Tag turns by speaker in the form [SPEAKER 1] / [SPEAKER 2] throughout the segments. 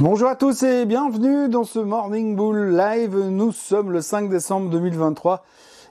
[SPEAKER 1] Bonjour à tous et bienvenue dans ce Morning Bull Live. Nous sommes le 5 décembre 2023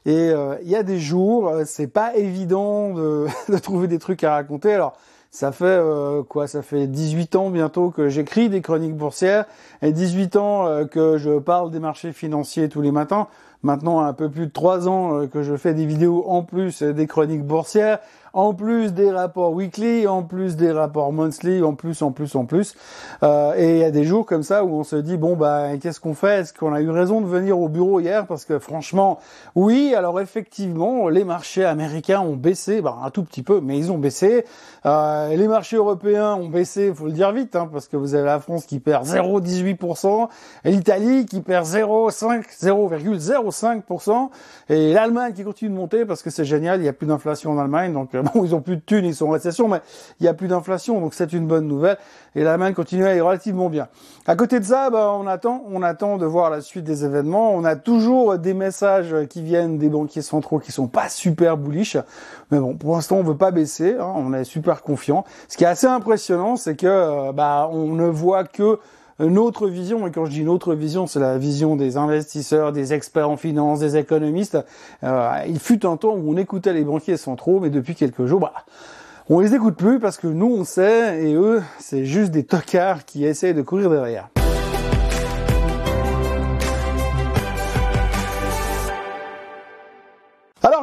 [SPEAKER 1] et euh, il y a des jours, euh, c'est pas évident de, trouver des trucs à raconter. Alors ça fait euh, quoi? Ça fait 18 ans bientôt que j'écris des chroniques boursières et 18 ans que je parle des marchés financiers tous les matins. Maintenant un peu plus de 3 ans que je fais des vidéos en plus des chroniques boursières en plus des rapports weekly, en plus des rapports monthly, en plus, en plus, en plus. Euh, et il y a des jours comme ça où on se dit bon bah qu'est-ce qu'on fait? Est-ce qu'on a eu raison de venir au bureau hier? Parce que franchement, oui. Alors effectivement, les marchés américains ont baissé, bah, un tout petit peu, mais ils ont baissé. Euh, les marchés européens ont baissé, faut le dire vite, hein, parce que vous avez la France qui perd 0,18%, l'Italie qui perd 0,5, 0,05%, et l'Allemagne qui continue de monter parce que c'est génial, il n'y a plus d'inflation en Allemagne, donc bon, ils ont plus de thunes, ils sont en récession, mais il y a plus d'inflation, donc c'est une bonne nouvelle. Et l'Allemagne continue à aller relativement bien. À côté de ça, bah, on attend, on attend de voir la suite des événements. On a toujours des messages qui viennent des banquiers centraux qui sont pas super bullish, mais bon, pour l'instant, on veut pas baisser. Hein, on est super confiant. Ce qui est assez impressionnant, c'est que euh, bah, on ne voit que une autre vision, et quand je dis une autre vision, c'est la vision des investisseurs, des experts en finance, des économistes. Euh, il fut un temps où on écoutait les banquiers centraux, mais depuis quelques jours, bah, on les écoute plus parce que nous on sait, et eux, c'est juste des tocards qui essaient de courir derrière.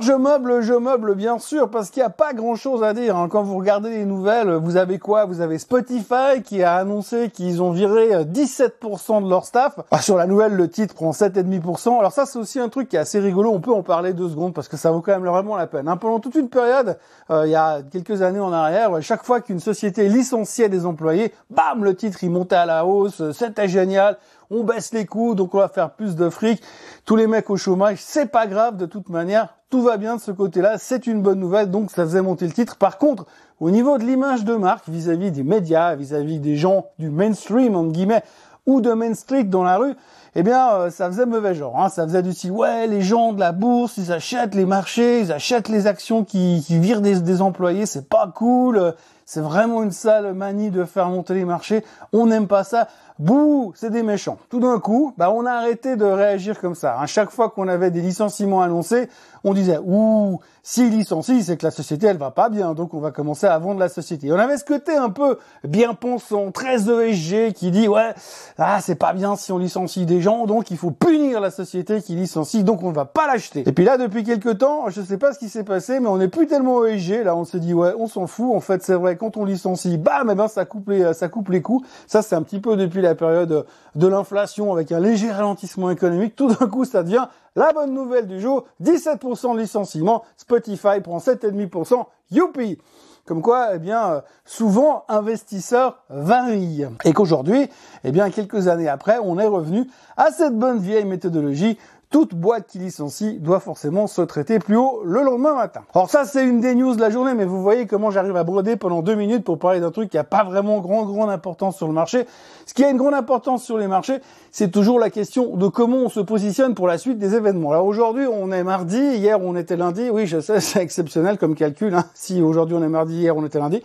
[SPEAKER 1] Je meuble, je meuble bien sûr parce qu'il n'y a pas grand chose à dire. Hein. Quand vous regardez les nouvelles, vous avez quoi? Vous avez Spotify qui a annoncé qu'ils ont viré 17% euh, de leur staff. Ah, sur la nouvelle, le titre prend 7,5%. Alors ça c'est aussi un truc qui est assez rigolo. On peut en parler deux secondes parce que ça vaut quand même vraiment la peine. Hein. Pendant toute une période, euh, il y a quelques années en arrière, chaque fois qu'une société licenciait des employés, bam, le titre il montait à la hausse. C'était génial on baisse les coûts, donc on va faire plus de fric. Tous les mecs au chômage, c'est pas grave de toute manière, tout va bien de ce côté-là, c'est une bonne nouvelle, donc ça faisait monter le titre. Par contre, au niveau de l'image de marque vis-à-vis des médias, vis-à-vis des gens du mainstream, entre guillemets, ou de Main Street dans la rue, eh bien, euh, ça faisait mauvais genre. Hein. Ça faisait du style, ouais, les gens de la bourse, ils achètent les marchés, ils achètent les actions qui, qui virent des, des employés, c'est pas cool. C'est vraiment une sale manie de faire monter les marchés. On n'aime pas ça. Bouh, c'est des méchants. Tout d'un coup, bah, on a arrêté de réagir comme ça. À chaque fois qu'on avait des licenciements annoncés, on disait, ouh, s'il licencie, c'est que la société, elle va pas bien, donc on va commencer à vendre la société. On avait ce côté un peu bien pensant, très ESG, qui dit, ouais, ah, c'est pas bien si on licencie des donc il faut punir la société qui licencie, donc on ne va pas l'acheter. Et puis là, depuis quelques temps, je sais pas ce qui s'est passé, mais on n'est plus tellement ESG, là, on se dit, ouais, on s'en fout, en fait, c'est vrai, quand on licencie, bam, eh ben, ça coupe les, ça coupe les coûts. Ça, c'est un petit peu depuis la période de l'inflation avec un léger ralentissement économique. Tout d'un coup, ça devient la bonne nouvelle du jour. 17% de licenciement. Spotify prend 7,5%. Youpi! Comme quoi, eh bien, euh, souvent, investisseurs varient. Et qu'aujourd'hui, eh bien, quelques années après, on est revenu à cette bonne vieille méthodologie toute boîte qui licencie doit forcément se traiter plus haut le lendemain matin. Alors ça, c'est une des news de la journée, mais vous voyez comment j'arrive à broder pendant deux minutes pour parler d'un truc qui a pas vraiment grand, grande importance sur le marché. Ce qui a une grande importance sur les marchés, c'est toujours la question de comment on se positionne pour la suite des événements. Alors aujourd'hui, on est mardi, hier on était lundi. Oui, je sais, c'est exceptionnel comme calcul. Hein. Si aujourd'hui on est mardi, hier on était lundi.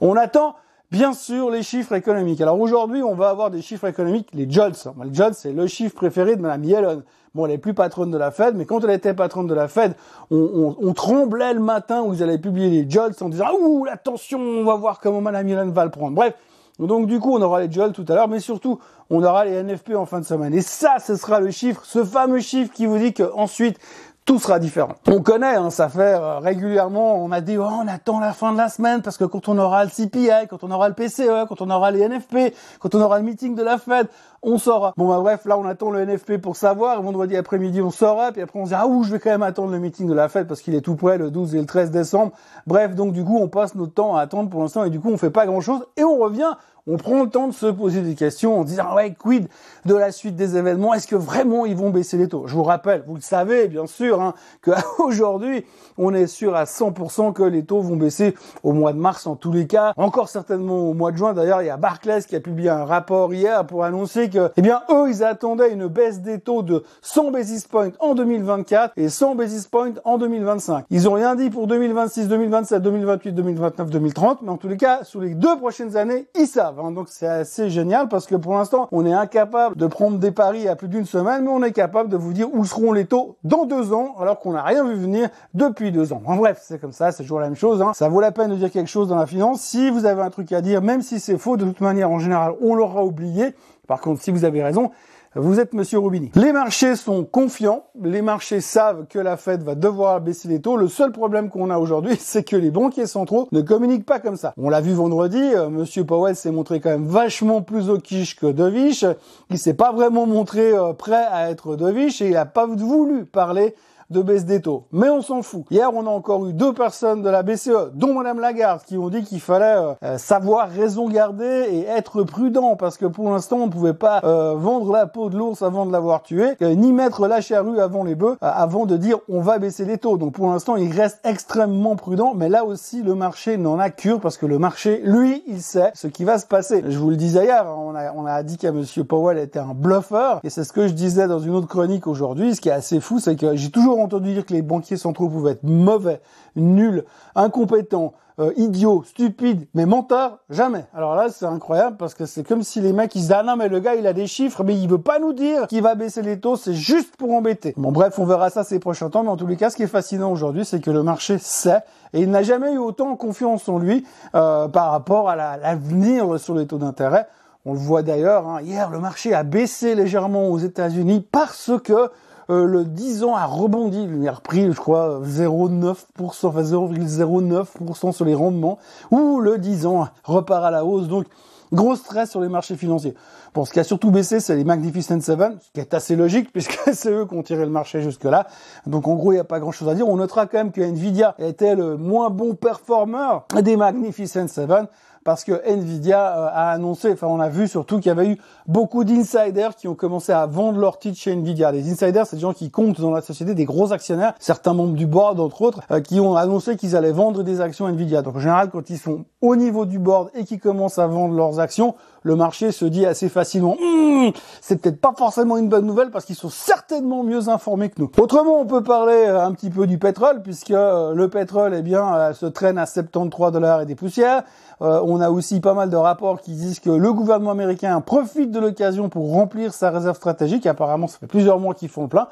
[SPEAKER 1] On attend Bien sûr, les chiffres économiques. Alors aujourd'hui, on va avoir des chiffres économiques, les JOLTS. Le JOLTS, c'est le chiffre préféré de Mme Yellen. Bon, elle n'est plus patronne de la Fed, mais quand elle était patronne de la Fed, on, tremblait le matin où ils allaient publier les JOLTS en disant « Ouh, attention, on va voir comment Mme Yellen va le prendre ». Bref, donc du coup, on aura les JOLTS tout à l'heure, mais surtout, on aura les NFP en fin de semaine. Et ça, ce sera le chiffre, ce fameux chiffre qui vous dit qu'ensuite, tout sera différent. On connaît, hein, ça fait euh, régulièrement, on a dit, oh, on attend la fin de la semaine parce que quand on aura le CPI, quand on aura le PCE, quand on aura les NFP, quand on aura le meeting de la Fed, on saura. Bon bah bref, là on attend le NFP pour savoir, vendredi après-midi on saura, puis après on se dit, ah ouh, je vais quand même attendre le meeting de la Fed parce qu'il est tout près le 12 et le 13 décembre. Bref, donc du coup on passe notre temps à attendre pour l'instant. Et du coup on fait pas grand chose et on revient. On prend le temps de se poser des questions en disant ouais quid de la suite des événements? Est-ce que vraiment ils vont baisser les taux? Je vous rappelle vous le savez bien sûr hein, qu'aujourd'hui on est sûr à 100% que les taux vont baisser au mois de mars en tous les cas. Encore certainement au mois de juin. D'ailleurs il y a Barclays qui a publié un rapport hier pour annoncer que, eh bien, eux, ils attendaient une baisse des taux de 100 basis points en 2024 et 100 basis points en 2025. Ils ont rien dit pour 2026, 2027, 2028, 2029, 2030, mais en tous les cas, sur les deux prochaines années, ils savent. Hein. Donc c'est assez génial parce que pour l'instant, on est incapable de prendre des paris à plus d'une semaine, mais on est capable de vous dire où seront les taux dans deux ans, alors qu'on n'a rien vu venir depuis deux ans. En bref, c'est comme ça, c'est toujours la même chose. Hein. Ça vaut la peine de dire quelque chose dans la finance. Si vous avez un truc à dire, même si c'est faux, de toute manière, en général, on l'aura oublié. Par contre, si vous avez raison, vous êtes Monsieur Rubini. Les marchés sont confiants, les marchés savent que la Fed va devoir baisser les taux. Le seul problème qu'on a aujourd'hui, c'est que les banquiers centraux ne communiquent pas comme ça. On l'a vu vendredi, euh, Monsieur Powell s'est montré quand même vachement plus au quiche que Devish. Il s'est pas vraiment montré euh, prêt à être Devish et il a pas voulu parler de baisse des taux. Mais on s'en fout. Hier, on a encore eu deux personnes de la BCE, dont Madame Lagarde, qui ont dit qu'il fallait euh, euh, savoir raison garder et être prudent, parce que pour l'instant, on ne pouvait pas euh, vendre la peau de l'ours avant de l'avoir tué, ni mettre la charrue avant les bœufs, avant de dire on va baisser les taux. Donc pour l'instant, il reste extrêmement prudent, mais là aussi, le marché n'en a cure, parce que le marché, lui, il sait ce qui va se passer. Je vous le disais hier, on a, on a dit qu'à Monsieur Powell était un bluffeur, et c'est ce que je disais dans une autre chronique aujourd'hui. Ce qui est assez fou, c'est que j'ai toujours entendu dire que les banquiers centraux pouvaient être mauvais, nuls, incompétents, euh, idiots, stupides, mais menteurs, jamais. Alors là, c'est incroyable parce que c'est comme si les mecs ils se ah non mais le gars il a des chiffres mais il veut pas nous dire qu'il va baisser les taux, c'est juste pour embêter. Bon bref, on verra ça ces prochains temps, mais en tous les cas, ce qui est fascinant aujourd'hui, c'est que le marché sait et il n'a jamais eu autant confiance en lui euh, par rapport à l'avenir sur les taux d'intérêt. On le voit d'ailleurs, hein, hier le marché a baissé légèrement aux États-Unis parce que euh, le 10 ans a rebondi, il a repris, je crois, 0,9%, enfin 0,09% sur les rendements, ou le 10 ans repart à la hausse. Donc, gros stress sur les marchés financiers. Bon, ce qui a surtout baissé, c'est les Magnificent Seven, ce qui est assez logique puisque c'est eux qui ont tiré le marché jusque-là. Donc en gros, il n'y a pas grand-chose à dire. On notera quand même que Nvidia était le moins bon performeur des Magnificent Seven parce que Nvidia euh, a annoncé, enfin on a vu surtout qu'il y avait eu beaucoup d'insiders qui ont commencé à vendre leur titres chez Nvidia. Les insiders, c'est des gens qui comptent dans la société, des gros actionnaires, certains membres du board entre autres, euh, qui ont annoncé qu'ils allaient vendre des actions Nvidia. Donc en général, quand ils sont au niveau du board et qu'ils commencent à vendre leurs actions, le marché se dit assez facilement, hum, c'est peut-être pas forcément une bonne nouvelle parce qu'ils sont certainement mieux informés que nous. Autrement, on peut parler euh, un petit peu du pétrole puisque le pétrole, eh bien, se traîne à 73 dollars et des poussières. Euh, on a aussi pas mal de rapports qui disent que le gouvernement américain profite de l'occasion pour remplir sa réserve stratégique. Apparemment, ça fait plusieurs mois qu'ils font le plein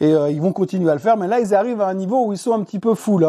[SPEAKER 1] et euh, ils vont continuer à le faire. Mais là, ils arrivent à un niveau où ils sont un petit peu full.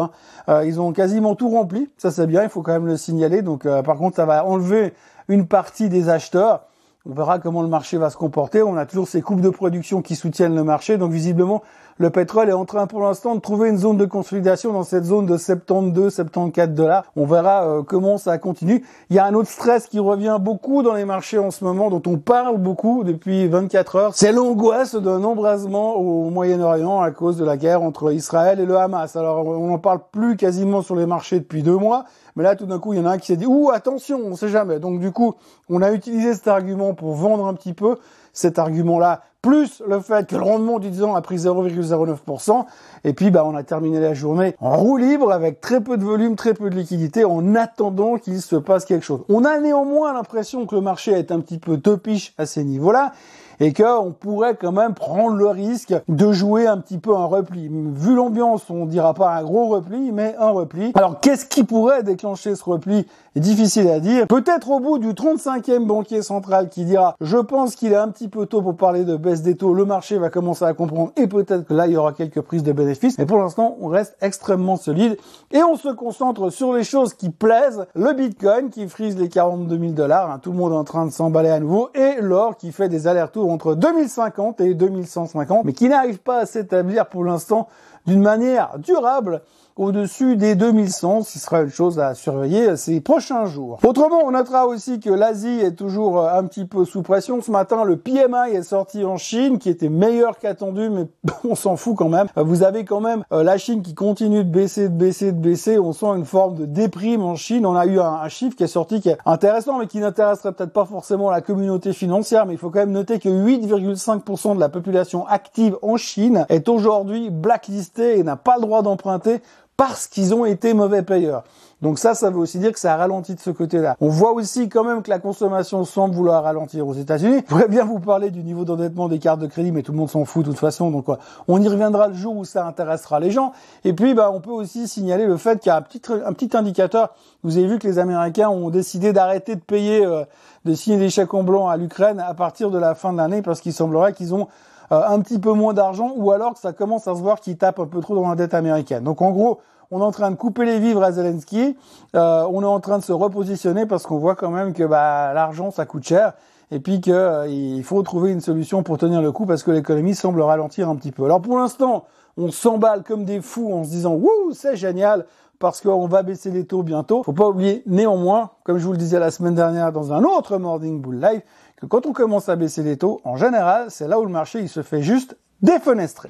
[SPEAKER 1] Euh, ils ont quasiment tout rempli. Ça, c'est bien. Il faut quand même le signaler. Donc, par contre, ça va enlever une partie des acheteurs. On verra comment le marché va se comporter. On a toujours ces coupes de production qui soutiennent le marché. Donc visiblement, le pétrole est en train pour l'instant de trouver une zone de consolidation dans cette zone de 72, 74 dollars. On verra euh, comment ça continue. Il y a un autre stress qui revient beaucoup dans les marchés en ce moment, dont on parle beaucoup depuis 24 heures. C'est l'angoisse d'un embrasement au Moyen-Orient à cause de la guerre entre Israël et le Hamas. Alors on n'en parle plus quasiment sur les marchés depuis deux mois. Mais là, tout d'un coup, il y en a un qui s'est dit, ouh, attention, on sait jamais. Donc, du coup, on a utilisé cet argument pour vendre un petit peu cet argument-là, plus le fait que le rendement du 10 ans a pris 0,09%. Et puis, bah, on a terminé la journée en roue libre avec très peu de volume, très peu de liquidité en attendant qu'il se passe quelque chose. On a néanmoins l'impression que le marché est un petit peu topiche à ces niveaux-là et qu'on pourrait quand même prendre le risque de jouer un petit peu un repli. Vu l'ambiance, on dira pas un gros repli, mais un repli. Alors qu'est-ce qui pourrait déclencher ce repli Difficile à dire? Peut-être au bout du 35e banquier central qui dira « Je pense qu'il est un petit peu tôt pour parler de baisse des taux, le marché va commencer à comprendre et peut-être que là il y aura quelques prises de bénéfices. » Mais pour l'instant, on reste extrêmement solide et on se concentre sur les choses qui plaisent. Le Bitcoin qui frise les 42 000 dollars, hein, tout le monde est en train de s'emballer à nouveau, et l'or qui fait des allers-retours entre 2050 et 2150, mais qui n'arrive pas à s'établir pour l'instant d'une manière durable au-dessus des 2100, ce sera une chose à surveiller ces prochains jours. Autrement, on notera aussi que l'Asie est toujours un petit peu sous pression. Ce matin, le PMI est sorti en Chine, qui était meilleur qu'attendu, mais on s'en fout quand même. Vous avez quand même euh, la Chine qui continue de baisser, de baisser, de baisser. On sent une forme de déprime en Chine. On a eu un, chiffre qui est sorti qui est intéressant, mais qui n'intéresserait peut-être pas forcément la communauté financière. Mais il faut quand même noter que 8,5% de la population active en Chine est aujourd'hui blacklistée et n'a pas le droit d'emprunter parce qu'ils ont été mauvais payeurs. Donc ça, ça veut aussi dire que ça a ralenti de ce côté-là. On voit aussi quand même que la consommation semble vouloir ralentir aux États-Unis. Je pourrais bien vous parler du niveau d'endettement des cartes de crédit, mais tout le monde s'en fout de toute façon. Donc on y reviendra le jour où ça intéressera les gens. Et puis, bah, on peut aussi signaler le fait qu'il y a un petit, un petit indicateur. Vous avez vu que les Américains ont décidé d'arrêter de payer, euh, de signer des chèques en blanc à l'Ukraine à partir de la fin de l'année, parce qu'il semblerait qu'ils ont euh, un petit peu moins d'argent, ou alors que ça commence à se voir qu'ils tapent un peu trop dans la dette américaine. Donc en gros, on est en train de couper les vivres à Zelensky, euh, on est en train de se repositionner parce qu'on voit quand même que bah, l'argent ça coûte cher et puis qu'il euh, faut trouver une solution pour tenir le coup parce que l'économie semble ralentir un petit peu. Alors pour l'instant, on s'emballe comme des fous en se disant wouh c'est génial parce qu'on va baisser les taux bientôt. Faut pas oublier néanmoins, comme je vous le disais la semaine dernière dans un autre Morning Bull Live, que quand on commence à baisser les taux, en général, c'est là où le marché il se fait juste défenestrer.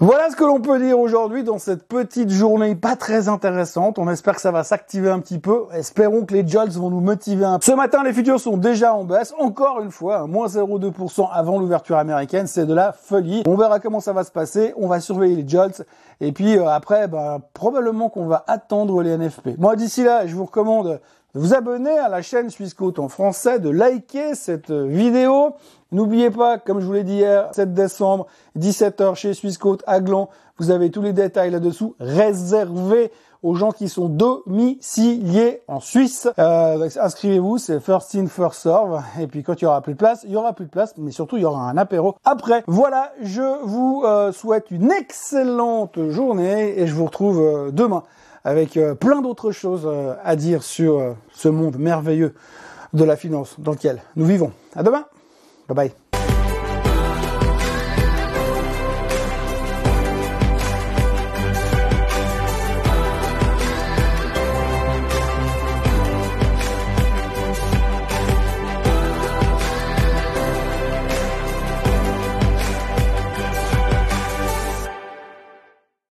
[SPEAKER 1] Voilà ce que l'on peut dire aujourd'hui dans cette petite journée pas très intéressante. On espère que ça va s'activer un petit peu. Espérons que les jolts vont nous motiver un peu. Ce matin, les futurs sont déjà en baisse. Encore une fois, moins 0,2% avant l'ouverture américaine. C'est de la folie. On verra comment ça va se passer. On va surveiller les jolts. Et puis euh, après, bah, probablement qu'on va attendre les NFP. Moi, d'ici là, je vous recommande vous abonner à la chaîne Swissquote en français, de liker cette vidéo. N'oubliez pas, comme je vous l'ai dit hier, 7 décembre, 17h chez Swissquote à Gland. Vous avez tous les détails là-dessous réservés aux gens qui sont domiciliés en Suisse. Euh, inscrivez-vous, c'est first in, first serve. Et puis quand il y aura plus de place, il y aura plus de place, mais surtout il y aura un apéro après. Voilà, je vous euh, souhaite une excellente journée et je vous retrouve euh, demain avec euh, plein d'autres choses euh, à dire sur euh, ce monde merveilleux de la finance dans lequel nous vivons. À demain. Bye bye.